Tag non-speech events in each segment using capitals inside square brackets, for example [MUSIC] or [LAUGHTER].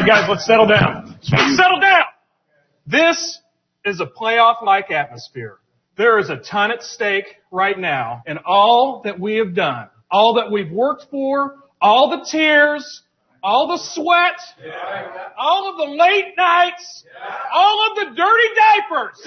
right, guys, let's settle down. Let's settle down. This is a playoff-like atmosphere. There is a ton at stake right now, and all that we have done, all that we've worked for, all the tears, all the sweat, all of the late nights, all of the dirty diapers.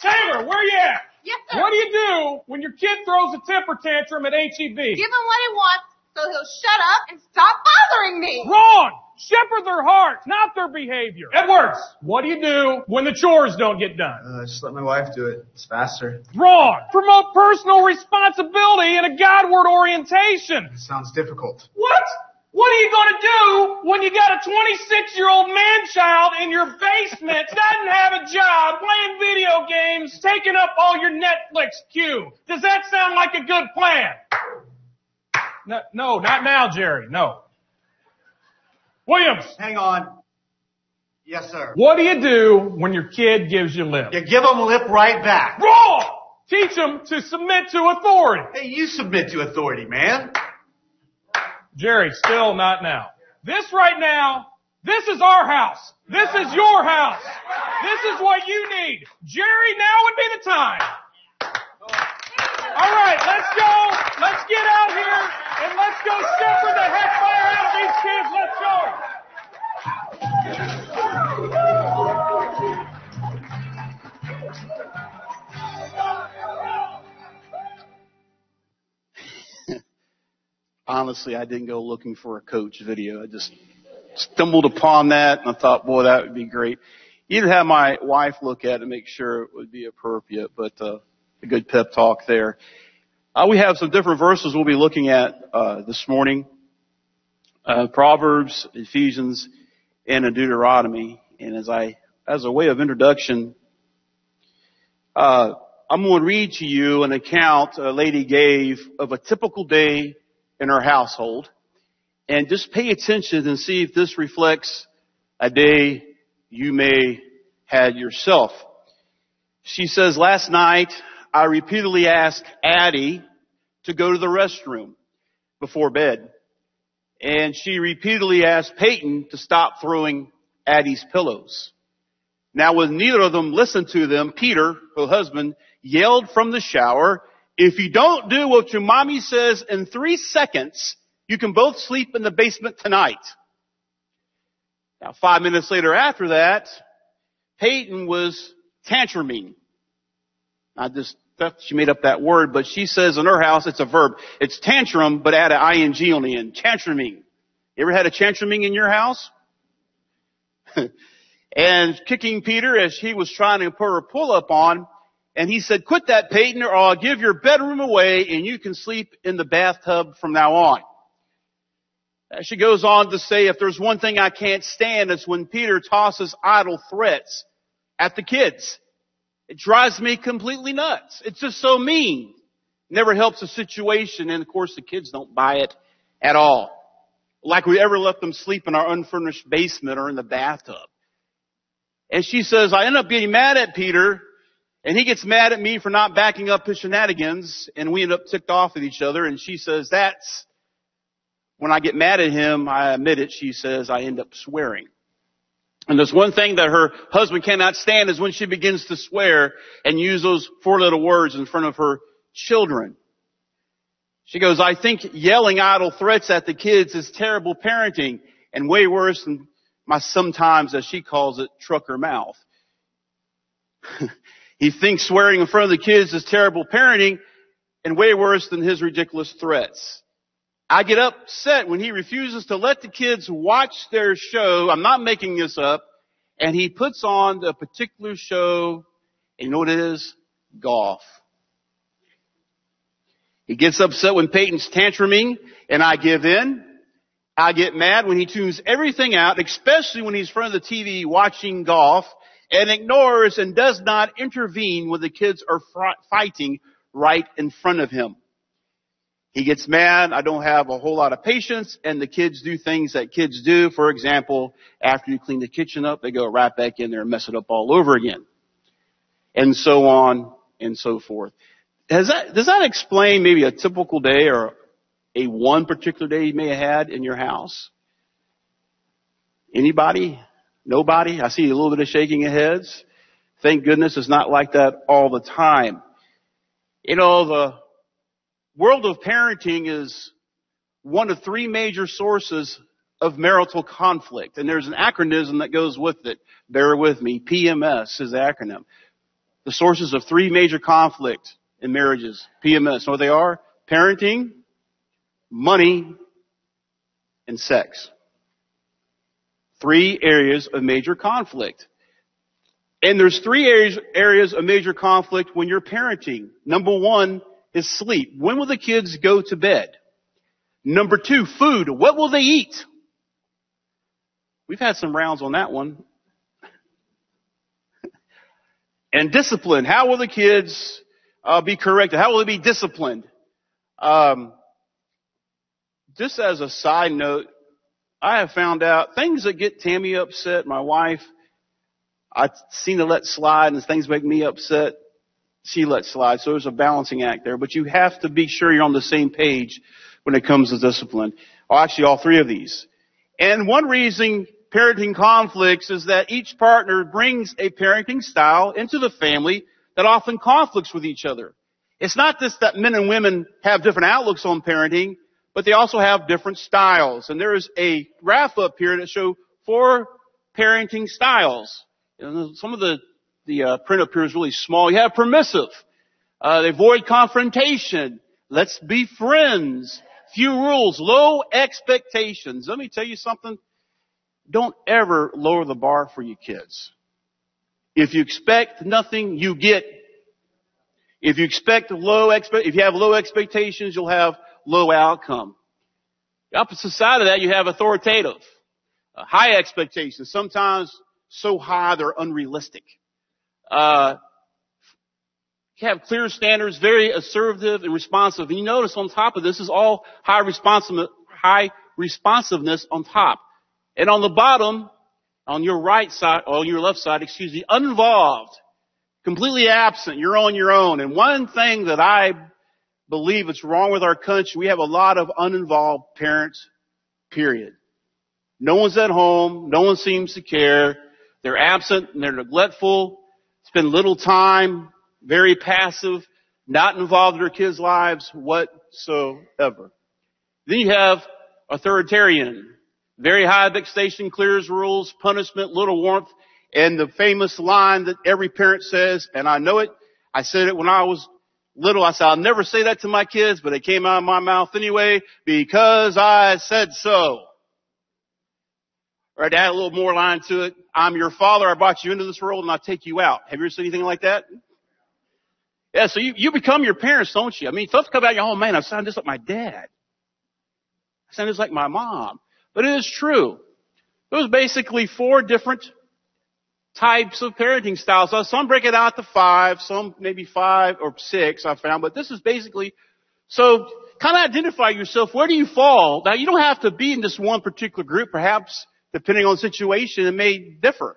Taylor, where you at? Yes, sir. What do you do when your kid throws a temper tantrum at HEB? Give him what he wants so he'll shut up and stop bothering me. Wrong! Shepherd their hearts, not their behavior. Edwards, what do you do when the chores don't get done? Uh, just let my wife do it. It's faster. Wrong! Promote personal responsibility and a Godward orientation. It sounds difficult. What? What are you gonna do when you got a 26 year old man child in your basement, [LAUGHS] doesn't have a job, playing video games, taking up all your Netflix queue? Does that sound like a good plan? No, no, not now, Jerry. No. Williams, Hang on. Yes, sir. what do you do when your kid gives you lip? You give them lip right back. Wrong! Teach them to submit to authority. Hey, you submit to authority, man. Jerry, still not now. This right now, this is our house. This is your house. This is what you need. Jerry, now would be the time. All right, let's go. Let's get out here and let's go shepherd the heck fire out of these kids. Let's go. Honestly, I didn't go looking for a coach video. I just stumbled upon that and I thought, boy, that would be great. Either have my wife look at it and make sure it would be appropriate, but uh, a good pep talk there. Uh, we have some different verses we'll be looking at uh, this morning. Uh, Proverbs, Ephesians, and Deuteronomy. And as I, as a way of introduction, uh, I'm going to read to you an account a lady gave of a typical day in her household. And just pay attention and see if this reflects a day you may had yourself. She says, last night I repeatedly asked Addie to go to the restroom before bed. And she repeatedly asked Peyton to stop throwing Addie's pillows. Now when neither of them listened to them, Peter, her husband, yelled from the shower, if you don't do what your mommy says in three seconds, you can both sleep in the basement tonight. Now five minutes later after that, Peyton was tantruming. I just thought she made up that word, but she says in her house it's a verb. It's tantrum, but add an ing on the end. Tantruming. You ever had a tantruming in your house? [LAUGHS] and kicking Peter as he was trying to put her pull up on, and he said, quit that Peyton or I'll give your bedroom away and you can sleep in the bathtub from now on. She goes on to say, if there's one thing I can't stand, it's when Peter tosses idle threats at the kids. It drives me completely nuts. It's just so mean. Never helps the situation and of course the kids don't buy it at all. Like we ever let them sleep in our unfurnished basement or in the bathtub. And she says, I end up getting mad at Peter and he gets mad at me for not backing up his shenanigans and we end up ticked off at each other and she says, that's when I get mad at him, I admit it, she says, I end up swearing. And there's one thing that her husband cannot stand is when she begins to swear and use those four little words in front of her children. She goes, I think yelling idle threats at the kids is terrible parenting and way worse than my sometimes, as she calls it, trucker mouth. [LAUGHS] he thinks swearing in front of the kids is terrible parenting and way worse than his ridiculous threats. I get upset when he refuses to let the kids watch their show. I'm not making this up. And he puts on a particular show. And you know what it is? Golf. He gets upset when Peyton's tantruming and I give in. I get mad when he tunes everything out, especially when he's in front of the TV watching golf and ignores and does not intervene when the kids are fighting right in front of him. He gets mad. I don't have a whole lot of patience and the kids do things that kids do. For example, after you clean the kitchen up, they go right back in there and mess it up all over again. And so on and so forth. That, does that explain maybe a typical day or a one particular day you may have had in your house? Anybody? Nobody? I see a little bit of shaking of heads. Thank goodness it's not like that all the time. You know, the world of parenting is one of three major sources of marital conflict. And there's an acronym that goes with it. Bear with me. PMS is the acronym. The sources of three major conflict in marriages. PMS. Know what they are? Parenting, money, and sex. Three areas of major conflict. And there's three areas, areas of major conflict when you're parenting. Number one is sleep. When will the kids go to bed? Number two, food. What will they eat? We've had some rounds on that one. [LAUGHS] and discipline. How will the kids uh, be corrected? How will they be disciplined? Um, just as a side note, I have found out things that get Tammy upset, my wife, I seem to let slide and things make me upset, she lets slide. So there's a balancing act there, but you have to be sure you're on the same page when it comes to discipline. Well, actually all three of these. And one reason parenting conflicts is that each partner brings a parenting style into the family that often conflicts with each other. It's not just that men and women have different outlooks on parenting, but they also have different styles. And there is a graph up here that show four parenting styles. And some of the the uh, print up here is really small. You have permissive. Uh, they avoid confrontation. Let's be friends. Few rules. Low expectations. Let me tell you something. Don't ever lower the bar for your kids. If you expect nothing, you get. If you expect low expect, if you have low expectations, you'll have low outcome. The opposite side of that, you have authoritative. Uh, high expectations, sometimes so high they're unrealistic. Uh, have clear standards, very assertive and responsive. And you notice on top of this is all high responsiveness, high responsiveness on top. And on the bottom, on your right side, or on your left side, excuse me, uninvolved, completely absent, you're on your own. And one thing that I believe it's wrong with our country. We have a lot of uninvolved parents, period. No one's at home. No one seems to care. They're absent and they're neglectful, spend little time, very passive, not involved in their kids' lives whatsoever. Then you have authoritarian, very high expectation, clears rules, punishment, little warmth, and the famous line that every parent says, and I know it, I said it when I was little, I said, I'll never say that to my kids, but it came out of my mouth anyway, because I said so. Right, add a little more line to it. I'm your father, I brought you into this world, and I'll take you out. Have you ever seen anything like that? Yeah, so you, you become your parents, don't you? I mean, stuff come out your home, man, I sound just like my dad. I sound just like my mom. But it is true. There's basically four different types of parenting styles. So some break it out to five, some maybe five or six I found, but this is basically, so kind of identify yourself. Where do you fall? Now you don't have to be in this one particular group. Perhaps depending on the situation, it may differ.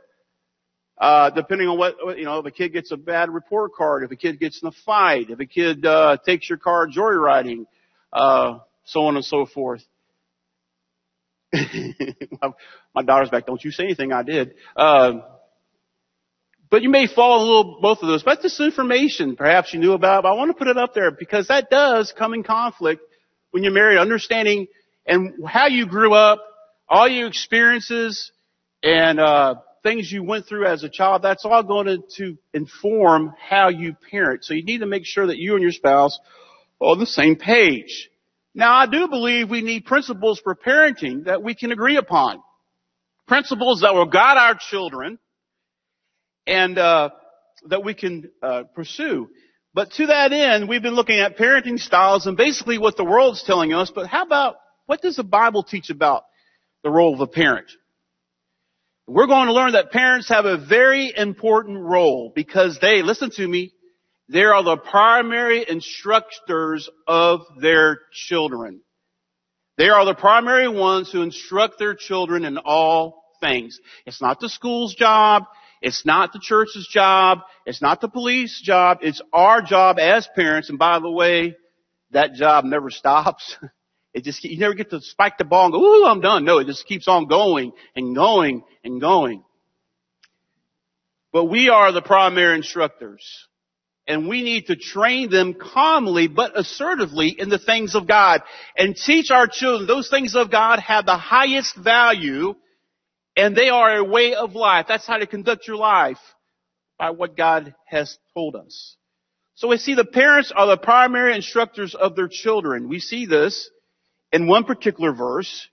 Uh, depending on what, you know, if a kid gets a bad report card, if a kid gets in a fight, if a kid, uh, takes your car joyriding, uh, so on and so forth. [LAUGHS] my daughter's back. Don't you say anything. I did. Uh, but you may fall a little both of those. But this information perhaps you knew about, but I want to put it up there because that does come in conflict when you're married, understanding and how you grew up, all your experiences and uh, things you went through as a child. That's all going to, to inform how you parent. So you need to make sure that you and your spouse are on the same page. Now I do believe we need principles for parenting that we can agree upon. Principles that will guide our children and uh, that we can uh, pursue. But to that end, we've been looking at parenting styles and basically what the world's telling us. But how about what does the Bible teach about the role of a parent? We're going to learn that parents have a very important role because they, listen to me, they are the primary instructors of their children. They are the primary ones who instruct their children in all things. It's not the school's job. It's not the church's job. It's not the police job. It's our job as parents. And by the way, that job never [LAUGHS] stops. It just, you never get to spike the ball and go, ooh, I'm done. No, it just keeps on going and going and going. But we are the primary instructors. And we need to train them calmly but assertively in the things of God and teach our children those things of God have the highest value and they are a way of life. That's how to conduct your life by what God has told us. So we see the parents are the primary instructors of their children. We see this in one particular verse,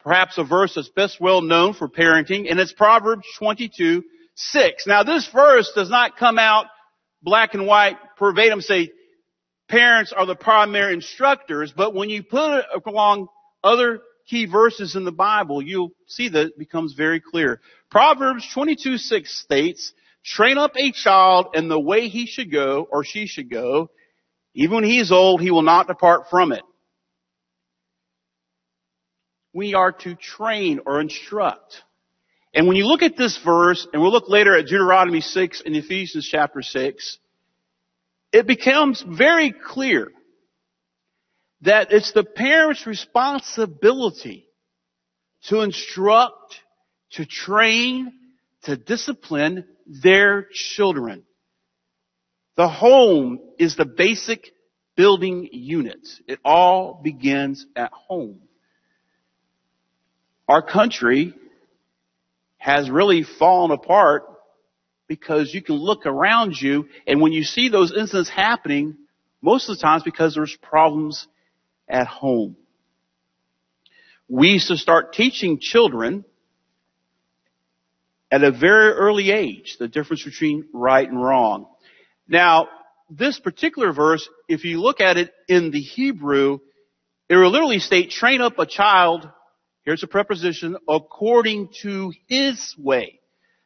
perhaps a verse that's best well known for parenting, and it's Proverbs 22, 6. Now this verse does not come out black and white verbatim say parents are the primary instructors, but when you put it along other key verses in the Bible, you'll see that it becomes very clear. Proverbs 22, 6 states, train up a child in the way he should go or she should go. Even when he is old, he will not depart from it. We are to train or instruct. And when you look at this verse, and we'll look later at Deuteronomy 6 and Ephesians chapter 6, it becomes very clear that it's the parent's responsibility to instruct, to train, to discipline their children. The home is the basic building unit. It all begins at home. Our country has really fallen apart because you can look around you and when you see those incidents happening, most of the times because there's problems at home. We used to start teaching children at a very early age the difference between right and wrong. Now, this particular verse, if you look at it in the Hebrew, it will literally state, train up a child, here's a preposition, according to his way.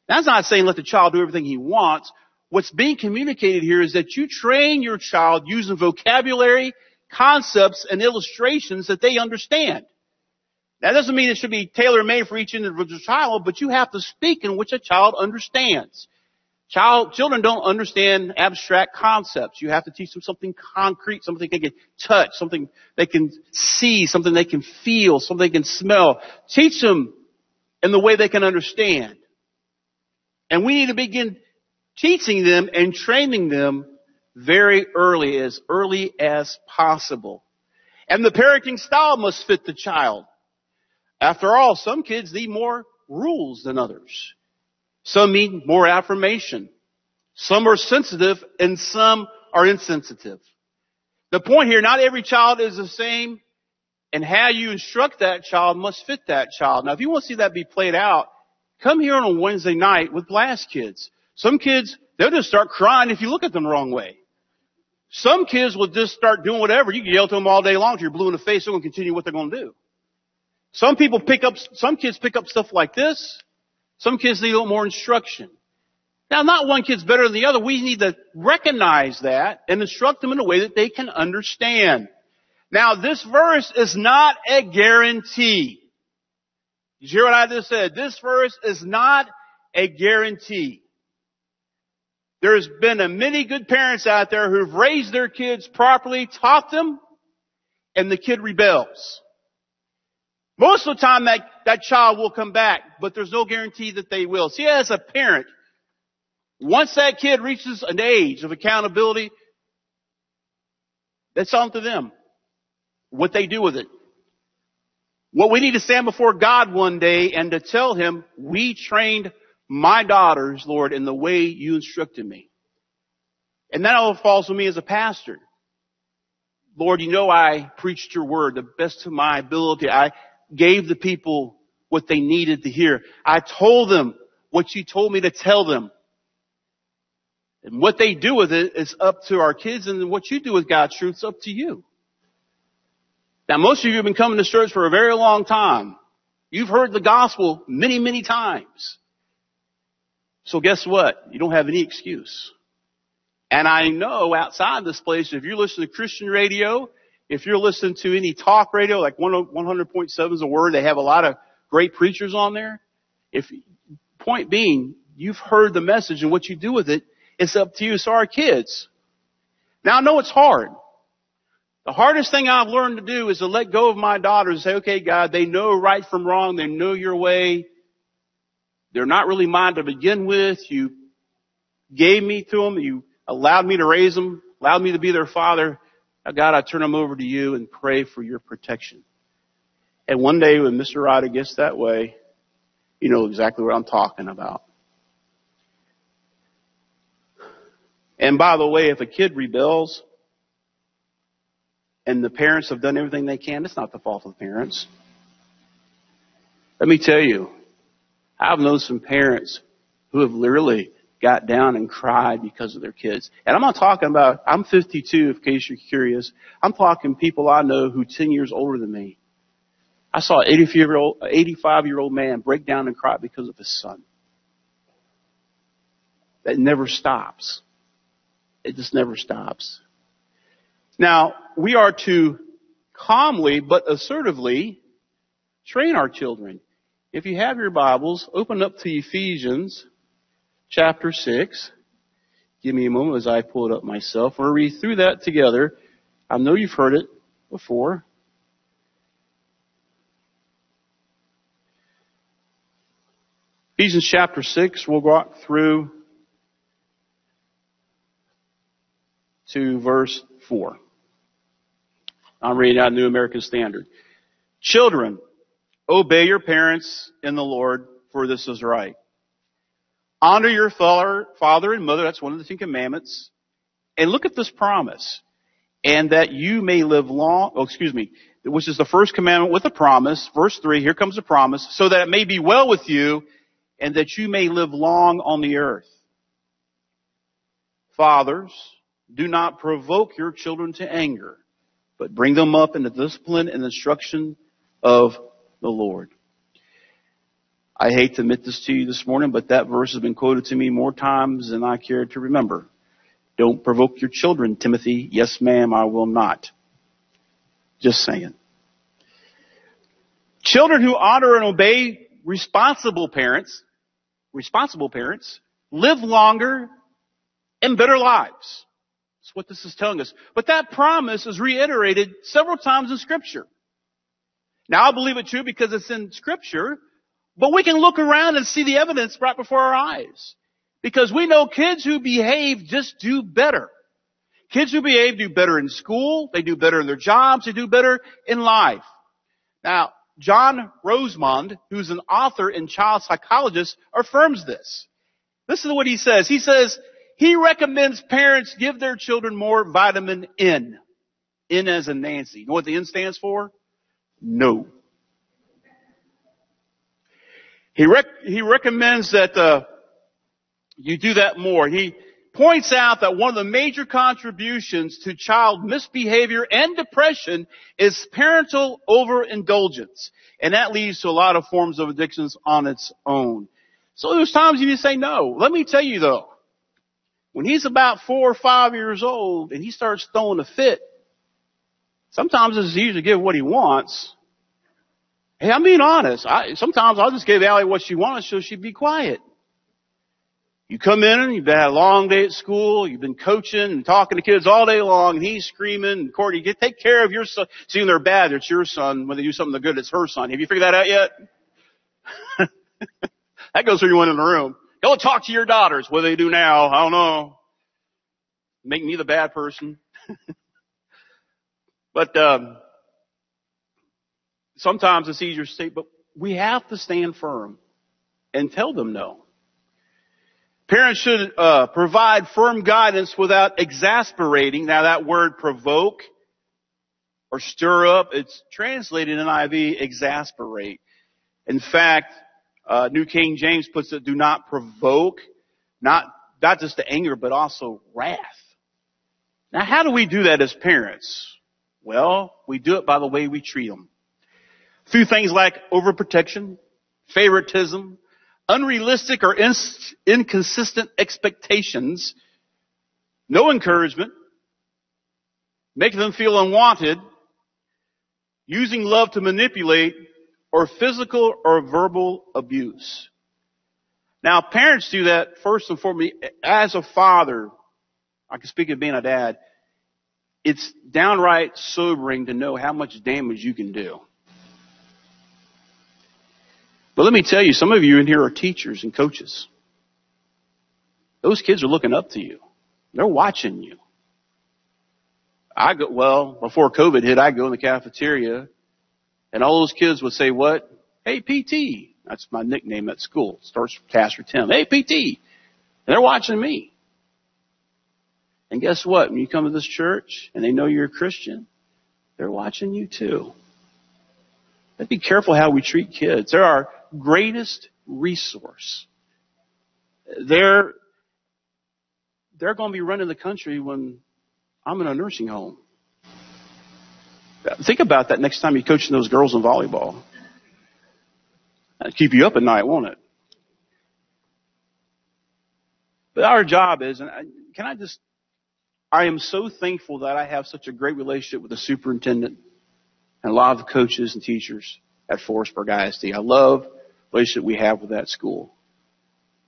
That's not saying let the child do everything he wants. What's being communicated here is that you train your child using vocabulary concepts and illustrations that they understand. That doesn't mean it should be tailor-made for each individual child, but you have to speak in which a child understands. Child, children don't understand abstract concepts. You have to teach them something concrete, something they can touch, something they can see, something they can feel, something they can smell. Teach them in the way they can understand. And we need to begin teaching them and training them very early, as early as possible. And the parenting style must fit the child. After all, some kids need more rules than others. Some need more affirmation. Some are sensitive and some are insensitive. The point here, not every child is the same and how you instruct that child must fit that child. Now if you want to see that be played out, come here on a Wednesday night with blast kids. Some kids, they'll just start crying if you look at them the wrong way. Some kids will just start doing whatever. You can yell to them all day long till you're blue in the face. They're going to continue what they're going to do. Some people pick up, some kids pick up stuff like this. Some kids need a little more instruction. Now, not one kid's better than the other. We need to recognize that and instruct them in a way that they can understand. Now, this verse is not a guarantee. Did you hear what I just said? This verse is not a guarantee. There's been a many good parents out there who've raised their kids properly, taught them, and the kid rebels. Most of the time that, that child will come back, but there's no guarantee that they will. See, as a parent, once that kid reaches an age of accountability, that's on to them. What they do with it. What we need to stand before God one day and to tell Him, we trained my daughters, Lord, in the way you instructed me. And that all falls on me as a pastor. Lord, you know I preached your word the best of my ability. I gave the people what they needed to hear. I told them what you told me to tell them. And what they do with it is up to our kids and what you do with God's truth is up to you. Now most of you have been coming to church for a very long time. You've heard the gospel many, many times. So guess what? You don't have any excuse. And I know outside this place, if you're listening to Christian radio, if you're listening to any talk radio, like 100.7 is a word, they have a lot of great preachers on there. If, point being, you've heard the message and what you do with it, it's up to you. So our kids. Now I know it's hard. The hardest thing I've learned to do is to let go of my daughters and say, okay, God, they know right from wrong. They know your way. They're not really mine to begin with. You gave me to them. You allowed me to raise them, allowed me to be their father. Now, God, I turn them over to you and pray for your protection. And one day when Mr. Ryder gets that way, you know exactly what I'm talking about. And by the way, if a kid rebels and the parents have done everything they can, it's not the fault of the parents. Let me tell you, I've known some parents who have literally got down and cried because of their kids. And I'm not talking about, I'm 52 in case you're curious. I'm talking people I know who 10 years older than me. I saw an 85 year old, 85 year old man break down and cry because of his son. That never stops. It just never stops. Now, we are to calmly but assertively train our children. If you have your Bibles, open up to Ephesians chapter 6. Give me a moment as I pull it up myself. We'll read through that together. I know you've heard it before. Ephesians chapter 6, we'll walk through to verse 4. I'm reading out New American Standard. Children, obey your parents in the Lord, for this is right. Honor your father, and mother, that's one of the Ten Commandments. And look at this promise. And that you may live long, oh, excuse me, which is the first commandment with a promise. Verse 3, here comes the promise. So that it may be well with you and that you may live long on the earth. Fathers, do not provoke your children to anger, but bring them up in the discipline and instruction of the Lord. I hate to admit this to you this morning, but that verse has been quoted to me more times than I care to remember. Don't provoke your children, Timothy. Yes, ma'am, I will not. Just saying. Children who honor and obey responsible parents, responsible parents, live longer and better lives. That's what this is telling us. But that promise is reiterated several times in scripture. Now I believe it too because it's in scripture, but we can look around and see the evidence right before our eyes. Because we know kids who behave just do better. Kids who behave do better in school, they do better in their jobs, they do better in life. Now, John Rosemond, who's an author and child psychologist, affirms this. This is what he says. He says, he recommends parents give their children more vitamin N. N as in Nancy. You know what the N stands for? No. He, rec- he recommends that uh, you do that more. He points out that one of the major contributions to child misbehavior and depression is parental overindulgence. And that leads to a lot of forms of addictions on its own. So there's times you need to say no. Let me tell you though, when he's about four or five years old and he starts throwing a fit, sometimes it's easy to give what he wants. Hey, I'm being honest. I, sometimes I'll just give Allie what she wants so she'd be quiet. You come in and you've had a long day at school, you've been coaching and talking to kids all day long, and he's screaming, and Courtney, get, take care of your son. See, when they're bad, it's your son. When they do something good, it's her son. Have you figured that out yet? [LAUGHS] that goes for you one in the room. Go talk to your daughters. What do they do now? I don't know. Make me the bad person. [LAUGHS] but um, sometimes it's easier to say, but we have to stand firm and tell them no. Parents should uh, provide firm guidance without exasperating. Now that word provoke or stir up, it's translated in NIV exasperate. In fact, uh, New King James puts it, do not provoke, not, not just to anger, but also wrath. Now how do we do that as parents? Well, we do it by the way we treat them. Through things like overprotection, favoritism, unrealistic or inconsistent expectations, no encouragement, making them feel unwanted, using love to manipulate, or physical or verbal abuse. Now parents do that first and foremost. As a father, I can speak of being a dad, it's downright sobering to know how much damage you can do. But let me tell you, some of you in here are teachers and coaches. Those kids are looking up to you. They're watching you. I go, well, before COVID hit, I go in the cafeteria and all those kids would say what? Hey, PT. That's my nickname at school. It starts with Pastor Tim. Hey, PT. And they're watching me. And guess what? When you come to this church and they know you're a Christian, they're watching you too. But be careful how we treat kids. They're our greatest resource. They're, they're going to be running the country when I'm in a nursing home. Think about that next time you're coaching those girls in volleyball. That'll keep you up at night, won't it? But our job is, and can I just, I am so thankful that I have such a great relationship with the superintendent and a lot of the coaches and teachers at Forestburg ISD. I love the relationship we have with that school.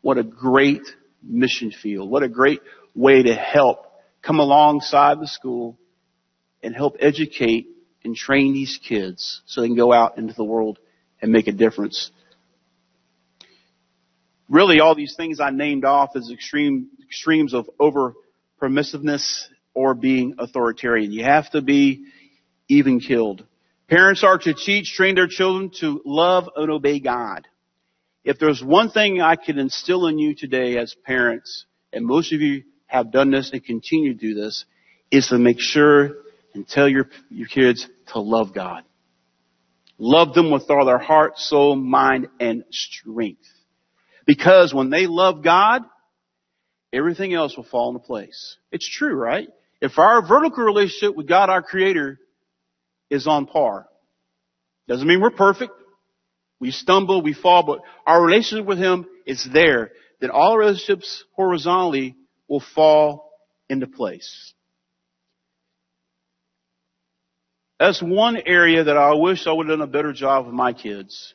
What a great mission field. What a great way to help come alongside the school and help educate and train these kids so they can go out into the world and make a difference. Really, all these things I named off as extreme extremes of over permissiveness or being authoritarian. You have to be even killed. Parents are to teach, train their children to love and obey God. If there's one thing I can instill in you today as parents, and most of you have done this and continue to do this, is to make sure and tell your, your kids to love God. Love them with all their heart, soul, mind, and strength. Because when they love God, everything else will fall into place. It's true, right? If our vertical relationship with God, our Creator, is on par, doesn't mean we're perfect. We stumble, we fall, but our relationship with Him is there. Then all relationships horizontally will fall into place. That's one area that I wish I would have done a better job with my kids.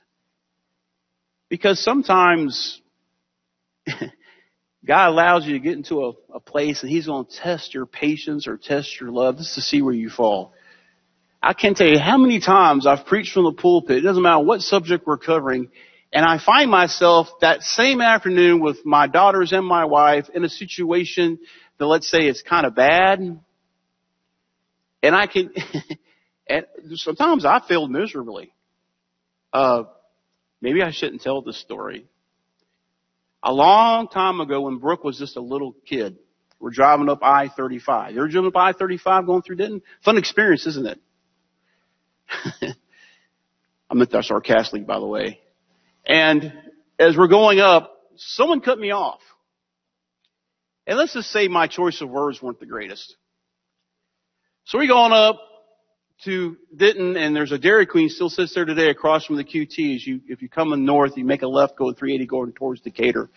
Because sometimes [LAUGHS] God allows you to get into a, a place and He's going to test your patience or test your love just to see where you fall. I can't tell you how many times I've preached from the pulpit. It doesn't matter what subject we're covering. And I find myself that same afternoon with my daughters and my wife in a situation that let's say it's kind of bad. And I can, [LAUGHS] and sometimes I failed miserably. Uh, maybe I shouldn't tell this story. A long time ago when Brooke was just a little kid, we're driving up I-35. You ever driven up I-35 going through Denton? Fun experience, isn't it? [LAUGHS] I meant that sarcastically, by the way. And as we're going up, someone cut me off. And let's just say my choice of words weren't the greatest. So we're going up to Denton and there's a Dairy Queen still sits there today across from the QT as you, if you come in north, you make a left going 380 going towards Decatur.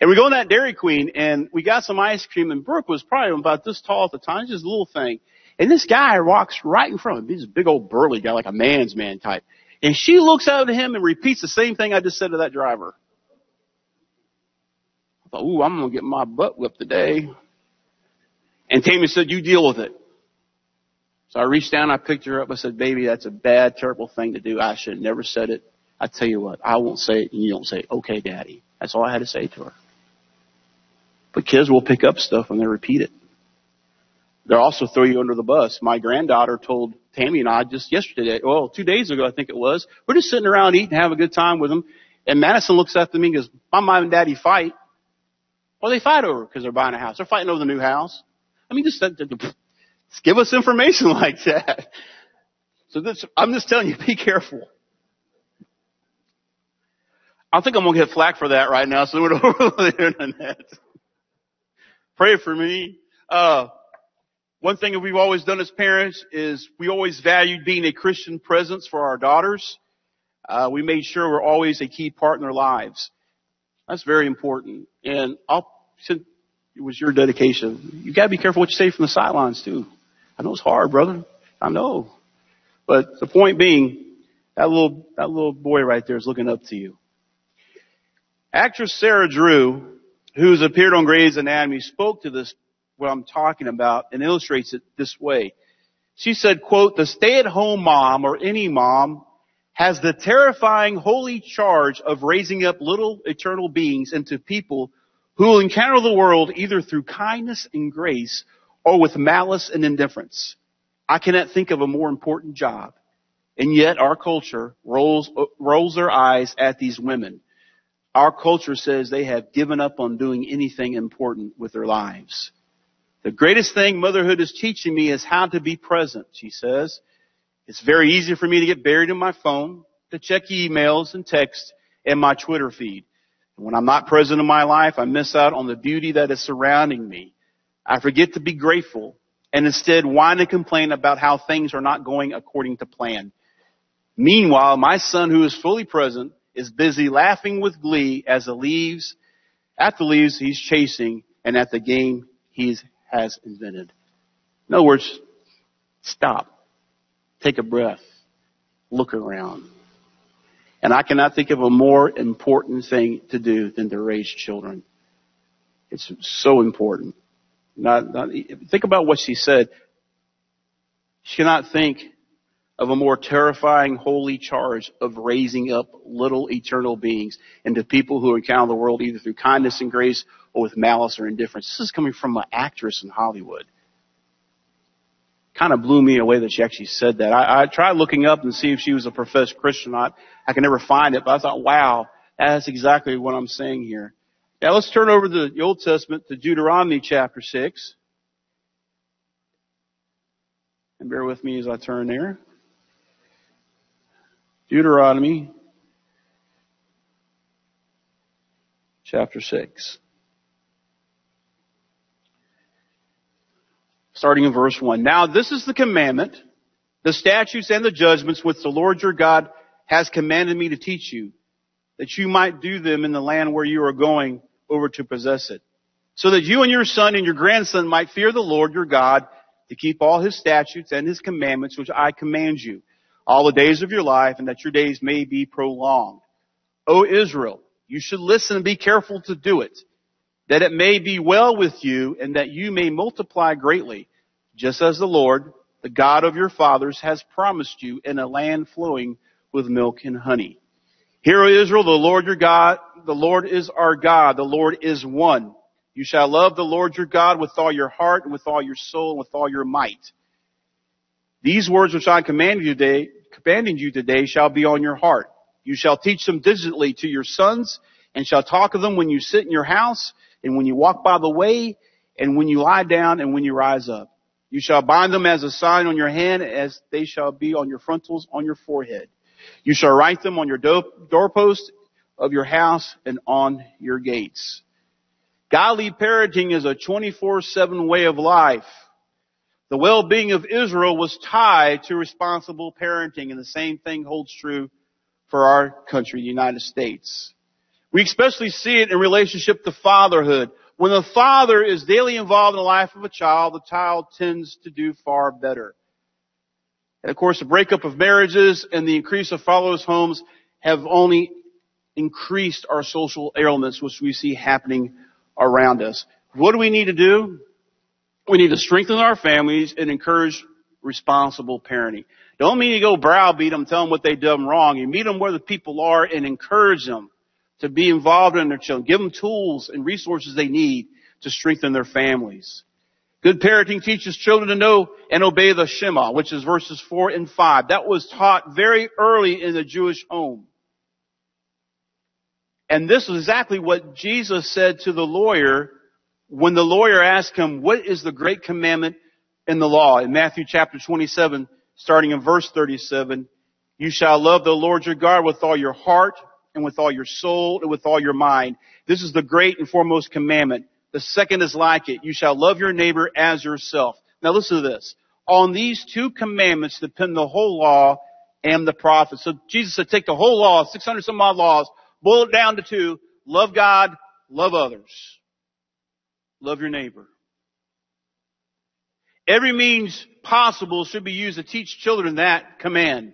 And we go in that Dairy Queen and we got some ice cream and Brooke was probably about this tall at the time, just a little thing. And this guy walks right in front of him. He's a big old burly guy, like a man's man type. And she looks out at him and repeats the same thing I just said to that driver. I thought, ooh, I'm to get my butt whipped today. And Tammy said, you deal with it. I reached down, I picked her up, I said, baby, that's a bad, terrible thing to do. I should have never said it. I tell you what, I won't say it and you don't say, okay, daddy. That's all I had to say to her. But kids will pick up stuff when they repeat it. They'll also throw you under the bus. My granddaughter told Tammy and I just yesterday, well, two days ago, I think it was, we're just sitting around eating, having a good time with them. And Madison looks to me and goes, my mom and daddy fight. Well, they fight over because they're buying a house. They're fighting over the new house. I mean, just, just give us information [LAUGHS] like that. So this, I'm just telling you, be careful. I think I'm gonna get flack for that right now, so [LAUGHS] over the internet. Pray for me. Uh, one thing that we've always done as parents is we always valued being a Christian presence for our daughters. Uh, we made sure we're always a key part in their lives. That's very important. And I'll, since it was your dedication, you gotta be careful what you say from the sidelines too. I know it's hard, brother. I know. But the point being, that little, that little boy right there is looking up to you. Actress Sarah Drew, who's appeared on Grey's Anatomy, spoke to this what I'm talking about and illustrates it this way. She said, quote, the stay-at-home mom or any mom has the terrifying holy charge of raising up little eternal beings into people who will encounter the world either through kindness and grace or with malice and indifference. I cannot think of a more important job. And yet our culture rolls, rolls their eyes at these women. Our culture says they have given up on doing anything important with their lives. The greatest thing motherhood is teaching me is how to be present, she says. It's very easy for me to get buried in my phone, to check emails and text and my Twitter feed. When I'm not present in my life, I miss out on the beauty that is surrounding me. I forget to be grateful and instead whine and complain about how things are not going according to plan. Meanwhile, my son who is fully present is busy laughing with glee as the leaves, at the leaves he's chasing and at the game he has invented. In other words, stop. Take a breath. Look around. And I cannot think of a more important thing to do than to raise children. It's so important. Not, not, think about what she said. She cannot think of a more terrifying holy charge of raising up little eternal beings into people who encounter the world either through kindness and grace or with malice or indifference. This is coming from an actress in Hollywood. Kind of blew me away that she actually said that. I, I tried looking up and see if she was a professed Christian or not. I could never find it, but I thought, wow, that's exactly what I'm saying here. Now let's turn over to the Old Testament to Deuteronomy chapter 6. And bear with me as I turn there. Deuteronomy chapter 6. Starting in verse 1. Now this is the commandment, the statutes and the judgments which the Lord your God has commanded me to teach you, that you might do them in the land where you are going over to possess it. So that you and your son and your grandson might fear the Lord your God to keep all his statutes and his commandments which I command you all the days of your life and that your days may be prolonged. O Israel, you should listen and be careful to do it, that it may be well with you and that you may multiply greatly, just as the Lord, the God of your fathers, has promised you in a land flowing with milk and honey. Hear, O Israel, the Lord your God, the Lord is our God, the Lord is one. You shall love the Lord your God with all your heart and with all your soul and with all your might. These words which I command you today, commanding you today shall be on your heart. You shall teach them diligently to your sons and shall talk of them when you sit in your house and when you walk by the way and when you lie down and when you rise up. You shall bind them as a sign on your hand as they shall be on your frontals on your forehead. You shall write them on your doorpost of your house and on your gates. Godly parenting is a 24-7 way of life. The well-being of Israel was tied to responsible parenting, and the same thing holds true for our country, the United States. We especially see it in relationship to fatherhood. When the father is daily involved in the life of a child, the child tends to do far better. And of course, the breakup of marriages and the increase of fatherless homes have only increased our social ailments, which we see happening around us. What do we need to do? We need to strengthen our families and encourage responsible parenting. Don't mean you go browbeat them, tell them what they've done wrong. You meet them where the people are and encourage them to be involved in their children. Give them tools and resources they need to strengthen their families. Good parenting teaches children to know and obey the Shema, which is verses 4 and 5. That was taught very early in the Jewish home. And this is exactly what Jesus said to the lawyer when the lawyer asked him, what is the great commandment in the law? In Matthew chapter 27, starting in verse 37, you shall love the Lord your God with all your heart and with all your soul and with all your mind. This is the great and foremost commandment. The second is like it. You shall love your neighbor as yourself. Now listen to this. On these two commandments depend the whole law and the prophets. So Jesus said take the whole law, 600 some odd laws, boil it down to two. Love God, love others. Love your neighbor. Every means possible should be used to teach children that command.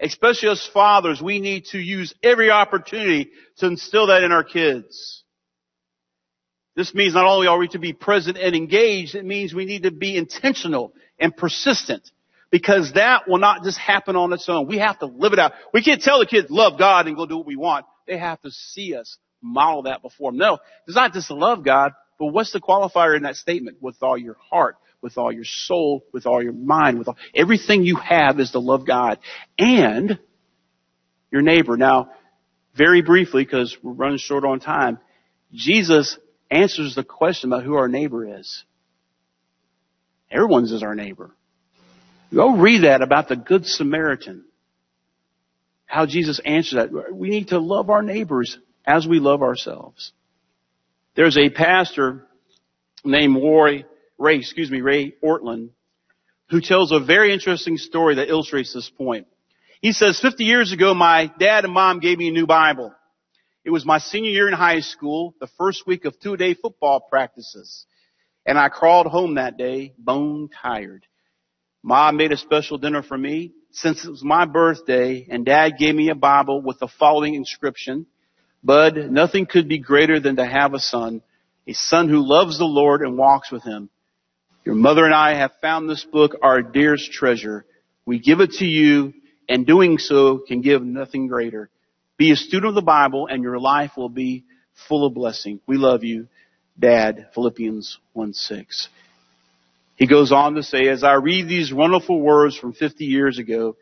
Especially as fathers, we need to use every opportunity to instill that in our kids. This means not only are we to be present and engaged, it means we need to be intentional and persistent. Because that will not just happen on its own. We have to live it out. We can't tell the kids love God and go do what we want. They have to see us model that before them. No, it's not just love God, but what's the qualifier in that statement? With all your heart, with all your soul, with all your mind, with all, everything you have is to love God and your neighbor. Now, very briefly, because we're running short on time, Jesus answers the question about who our neighbor is. Everyone's is our neighbor. Go read that about the Good Samaritan. How Jesus answered that. We need to love our neighbors as we love ourselves. There's a pastor named Roy, Ray, excuse me, Ray Ortlund, who tells a very interesting story that illustrates this point. He says, 50 years ago, my dad and mom gave me a new Bible. It was my senior year in high school, the first week of two-day football practices. And I crawled home that day, bone tired. Mom made a special dinner for me since it was my birthday and dad gave me a Bible with the following inscription. Bud, nothing could be greater than to have a son, a son who loves the Lord and walks with him. Your mother and I have found this book our dearest treasure. We give it to you and doing so can give nothing greater. Be a student of the Bible and your life will be full of blessing. We love you, Dad, Philippians 1 6. He goes on to say, as I read these wonderful words from 50 years ago,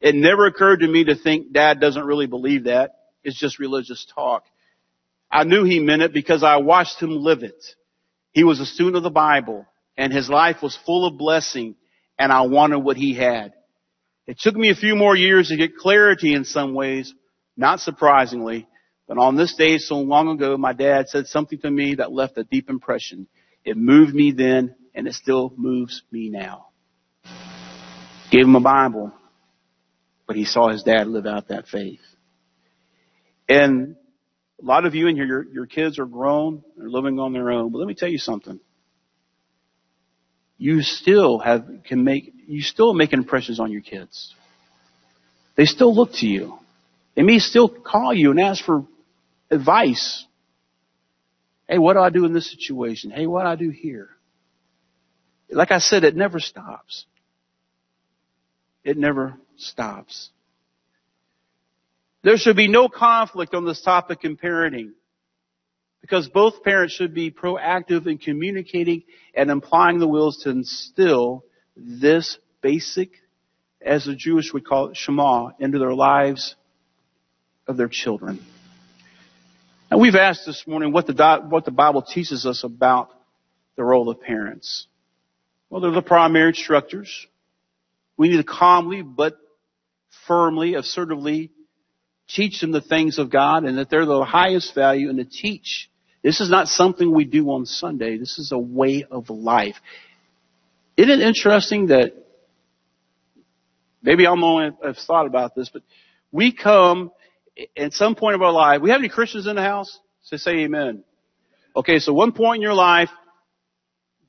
it never occurred to me to think Dad doesn't really believe that. It's just religious talk. I knew he meant it because I watched him live it. He was a student of the Bible and his life was full of blessing and I wanted what he had. It took me a few more years to get clarity in some ways, not surprisingly, but on this day so long ago, my dad said something to me that left a deep impression. It moved me then and it still moves me now. Gave him a Bible, but he saw his dad live out that faith. And a lot of you in here, your, your kids are grown, they're living on their own, but let me tell you something you still have, can make, you still make impressions on your kids. They still look to you. They may still call you and ask for advice. Hey, what do I do in this situation? Hey, what do I do here? Like I said, it never stops. It never stops. There should be no conflict on this topic in parenting. Because both parents should be proactive in communicating and applying the wills to instill this basic, as the Jewish would call it, Shema, into their lives of their children. And we've asked this morning what the, what the Bible teaches us about the role of parents. Well, they're the primary instructors. We need to calmly but firmly, assertively teach them the things of God and that they're the highest value and to teach this is not something we do on Sunday. This is a way of life. Isn't it interesting that maybe I'm only have thought about this, but we come at some point of our life. We have any Christians in the house? So say amen. Okay, so one point in your life,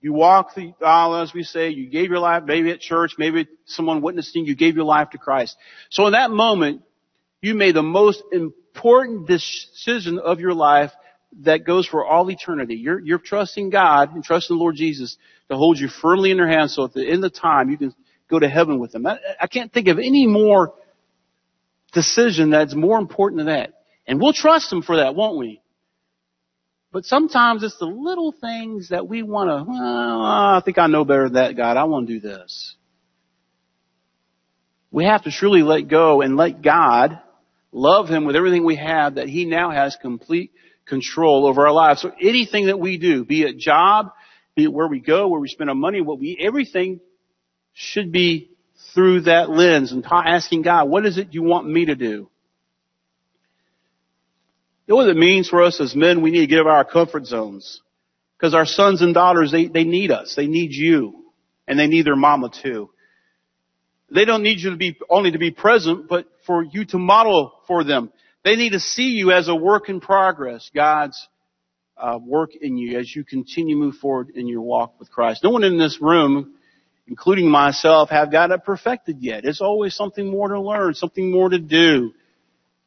you walk the aisle, as we say, you gave your life, maybe at church, maybe someone witnessing, you gave your life to Christ. So in that moment, you made the most important decision of your life that goes for all eternity. You're, you're trusting God and trusting the Lord Jesus to hold you firmly in their hands so at the end of time you can go to heaven with them. I, I can't think of any more decision that's more important than that. And we'll trust Him for that, won't we? But sometimes it's the little things that we want to, well, I think I know better than that, God. I want to do this. We have to truly let go and let God love Him with everything we have that He now has complete control over our lives. So anything that we do, be it job, be it where we go, where we spend our money, what we, everything should be through that lens and asking God, what is it you want me to do? You know what it means for us as men? We need to get out of our comfort zones. Because our sons and daughters, they, they need us. They need you. And they need their mama too. They don't need you to be, only to be present, but for you to model for them. They need to see you as a work in progress, God's uh, work in you as you continue to move forward in your walk with Christ. No one in this room, including myself, have got it perfected yet. It's always something more to learn, something more to do.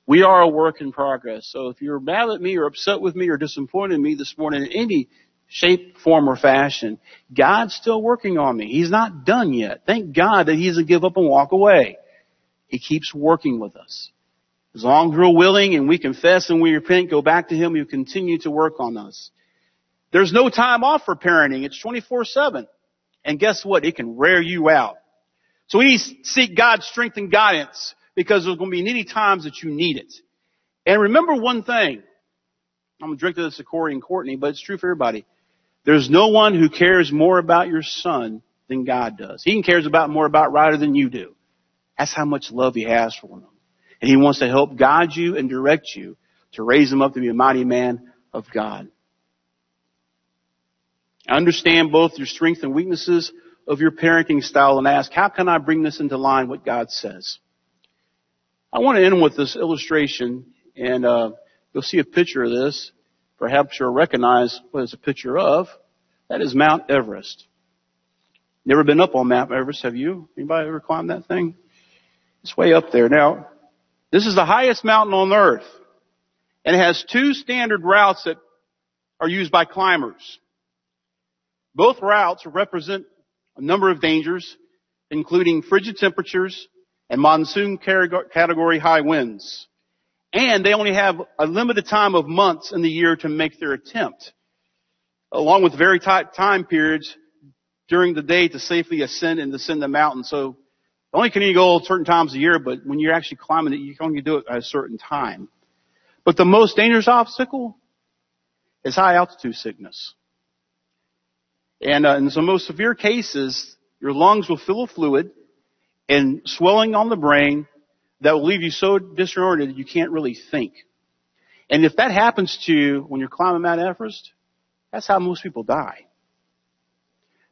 We are a work in progress. So if you're mad at me or upset with me or disappointed in me this morning in any shape, form, or fashion. God's still working on me. He's not done yet. Thank God that He doesn't give up and walk away. He keeps working with us. As long as we're willing and we confess and we repent, go back to Him, He'll continue to work on us. There's no time off for parenting. It's 24-7. And guess what? It can wear you out. So we seek God's strength and guidance because there's going to be many times that you need it. And remember one thing. I'm going to drink to this to Corey and Courtney, but it's true for everybody. There's no one who cares more about your son than God does. He cares about more about Ryder than you do. That's how much love he has for them. And he wants to help guide you and direct you to raise him up to be a mighty man of God. Understand both your strengths and weaknesses of your parenting style and ask, how can I bring this into line what God says? I want to end with this illustration and uh, you'll see a picture of this. Perhaps you'll recognize what it's a picture of. That is Mount Everest. Never been up on Mount Everest, have you? Anybody ever climbed that thing? It's way up there. Now, this is the highest mountain on earth. And it has two standard routes that are used by climbers. Both routes represent a number of dangers, including frigid temperatures and monsoon category high winds. And they only have a limited time of months in the year to make their attempt, along with very tight time periods during the day to safely ascend and descend the mountain. So only can you go certain times a year, but when you're actually climbing it, you can only do it at a certain time. But the most dangerous obstacle is high altitude sickness. And uh, in some most severe cases, your lungs will fill with fluid and swelling on the brain that will leave you so disoriented you can't really think. And if that happens to you when you're climbing Mount Everest, that's how most people die.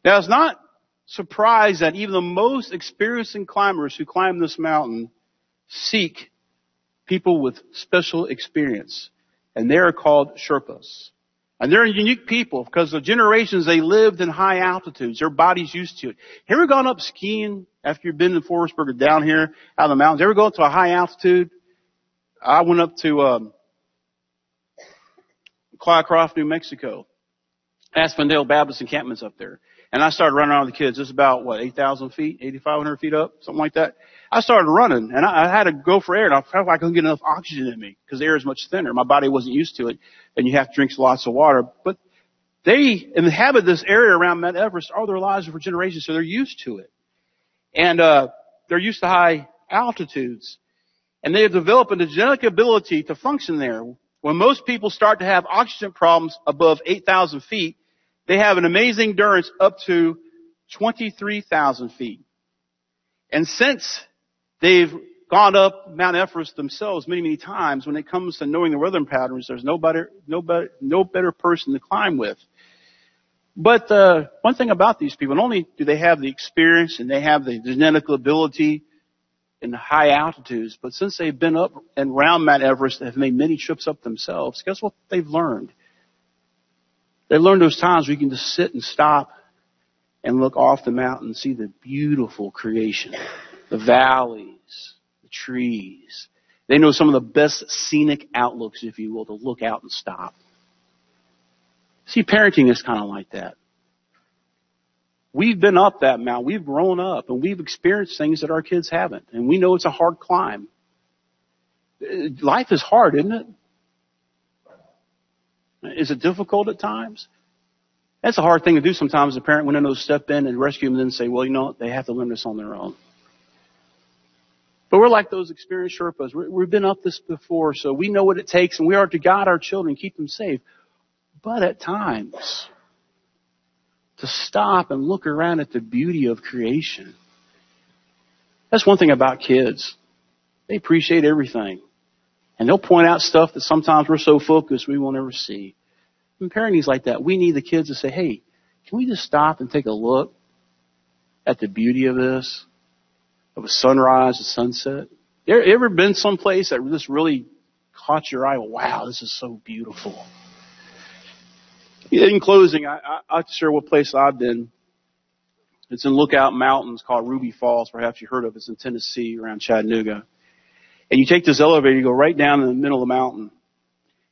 Now it's not surprised that even the most experienced climbers who climb this mountain seek people with special experience. And they are called Sherpas. And they're unique people because of generations they lived in high altitudes. Their body's used to it. Have you ever gone up skiing after you've been in Forestburg or down here out of the mountains? Ever go up to a high altitude? I went up to um, Cloudcroft, New Mexico. Aspendale Baptist encampments up there. And I started running around with the kids. It's about, what, 8,000 feet, 8,500 feet up, something like that. I started running and I, I had to go for air and I felt like I couldn't get enough oxygen in me because air is much thinner. My body wasn't used to it and you have to drink lots of water. But they inhabit this area around Mount Everest all their lives for generations, so they're used to it. And, uh, they're used to high altitudes. And they have developed a genetic ability to function there. When most people start to have oxygen problems above 8,000 feet, they have an amazing endurance up to 23,000 feet. And since they've gone up Mount Everest themselves many, many times, when it comes to knowing the weather patterns, there's no better, no better, no better person to climb with. But uh, one thing about these people, not only do they have the experience and they have the genetic ability in high altitudes, but since they've been up and around Mount Everest, they have made many trips up themselves. Guess what they've learned? They learned those times where you can just sit and stop and look off the mountain and see the beautiful creation, the valleys, the trees. They know some of the best scenic outlooks, if you will, to look out and stop. See, parenting is kind of like that. We've been up that mountain. We've grown up and we've experienced things that our kids haven't. And we know it's a hard climb. Uh, life is hard, isn't it? Is it difficult at times? That's a hard thing to do sometimes. A parent when they know step in and rescue them and then say, well, you know, they have to learn this on their own. But we're like those experienced Sherpas. We've been up this before, so we know what it takes and we are to guide our children, keep them safe. But at times, to stop and look around at the beauty of creation. That's one thing about kids. They appreciate everything. And they'll point out stuff that sometimes we're so focused we won't ever see. And parenting's like that. We need the kids to say, hey, can we just stop and take a look at the beauty of this? Of a sunrise, a sunset? You ever been someplace that just really caught your eye? Wow, this is so beautiful. In closing, I, I, I'll share what place I've been. It's in Lookout Mountains called Ruby Falls. Perhaps you heard of it. It's in Tennessee around Chattanooga. And you take this elevator, you go right down in the middle of the mountain,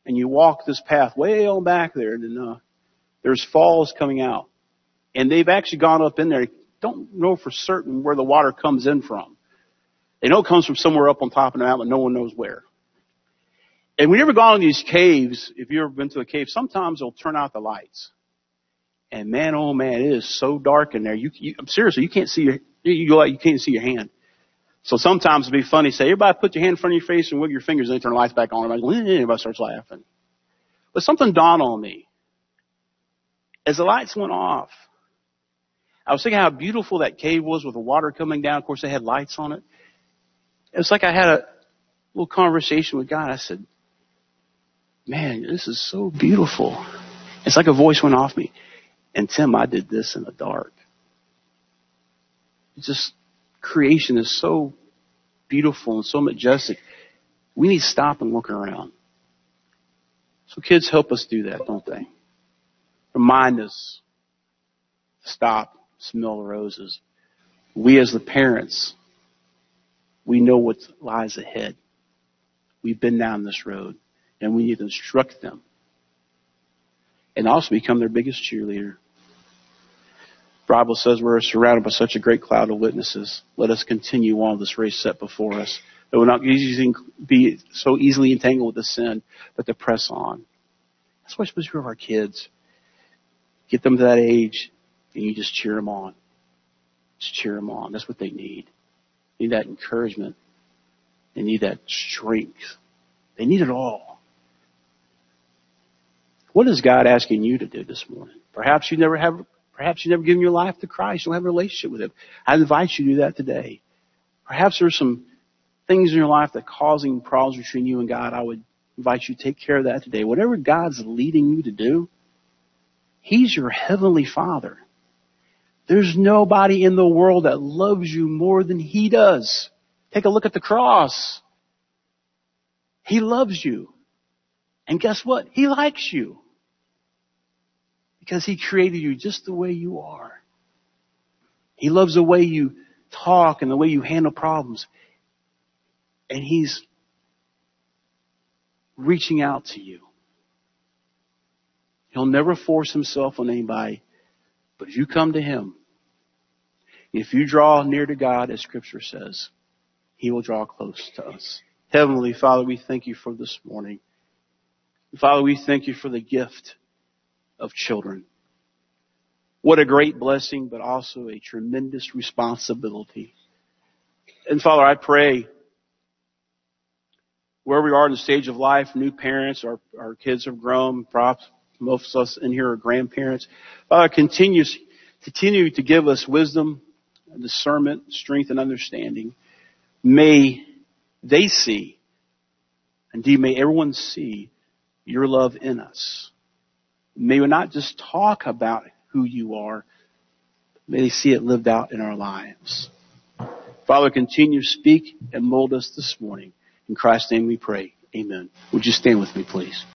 and you walk this path way on back there, and then, uh, there's falls coming out. And they've actually gone up in there. Don't know for certain where the water comes in from. They know it comes from somewhere up on top of the mountain, but no one knows where. And when you ever gone in these caves, if you've ever been to a cave, sometimes they'll turn out the lights. And man, oh man, it is so dark in there. You, you seriously, you can't see your, you go out, you can't see your hand. So sometimes it'd be funny, say, everybody put your hand in front of your face and wiggle your fingers and then turn the lights back on. Everybody, everybody starts laughing. But something dawned on me. As the lights went off, I was thinking how beautiful that cave was with the water coming down. Of course, they had lights on it. It was like I had a little conversation with God. I said, man, this is so beautiful. It's like a voice went off me. And Tim, I did this in the dark. It's just creation is so beautiful and so majestic. We need to stop and look around. So kids help us do that, don't they? Remind us to stop, smell the roses. We as the parents, we know what lies ahead. We've been down this road and we need to instruct them and also become their biggest cheerleader. Bible says we're surrounded by such a great cloud of witnesses. Let us continue on this race set before us. It will not be so easily entangled with the sin, but to press on. That's why it's supposed to of our kids. Get them to that age, and you just cheer them on. Just cheer them on. That's what they need. They need that encouragement. They need that strength. They need it all. What is God asking you to do this morning? Perhaps you never have, perhaps you never given your life to Christ. You don't have a relationship with Him. I invite you to do that today. Perhaps there's some things in your life that are causing problems between you and God. I would invite you to take care of that today. Whatever God's leading you to do, He's your heavenly Father. There's nobody in the world that loves you more than He does. Take a look at the cross. He loves you. And guess what? He likes you. Because He created you just the way you are. He loves the way you talk and the way you handle problems. And He's reaching out to you. He'll never force Himself on anybody. But if you come to Him, if you draw near to God, as Scripture says, He will draw close to us. Heavenly Father, we thank you for this morning. Father, we thank you for the gift of children. What a great blessing, but also a tremendous responsibility. And Father, I pray where we are in the stage of life, new parents, our, our kids have grown, perhaps most of us in here are grandparents. Father, continue, continue to give us wisdom, discernment, strength, and understanding. May they see, indeed may everyone see your love in us. May we not just talk about who you are, may they see it lived out in our lives. Father, continue to speak and mold us this morning. In Christ's name we pray. Amen. Would you stand with me, please?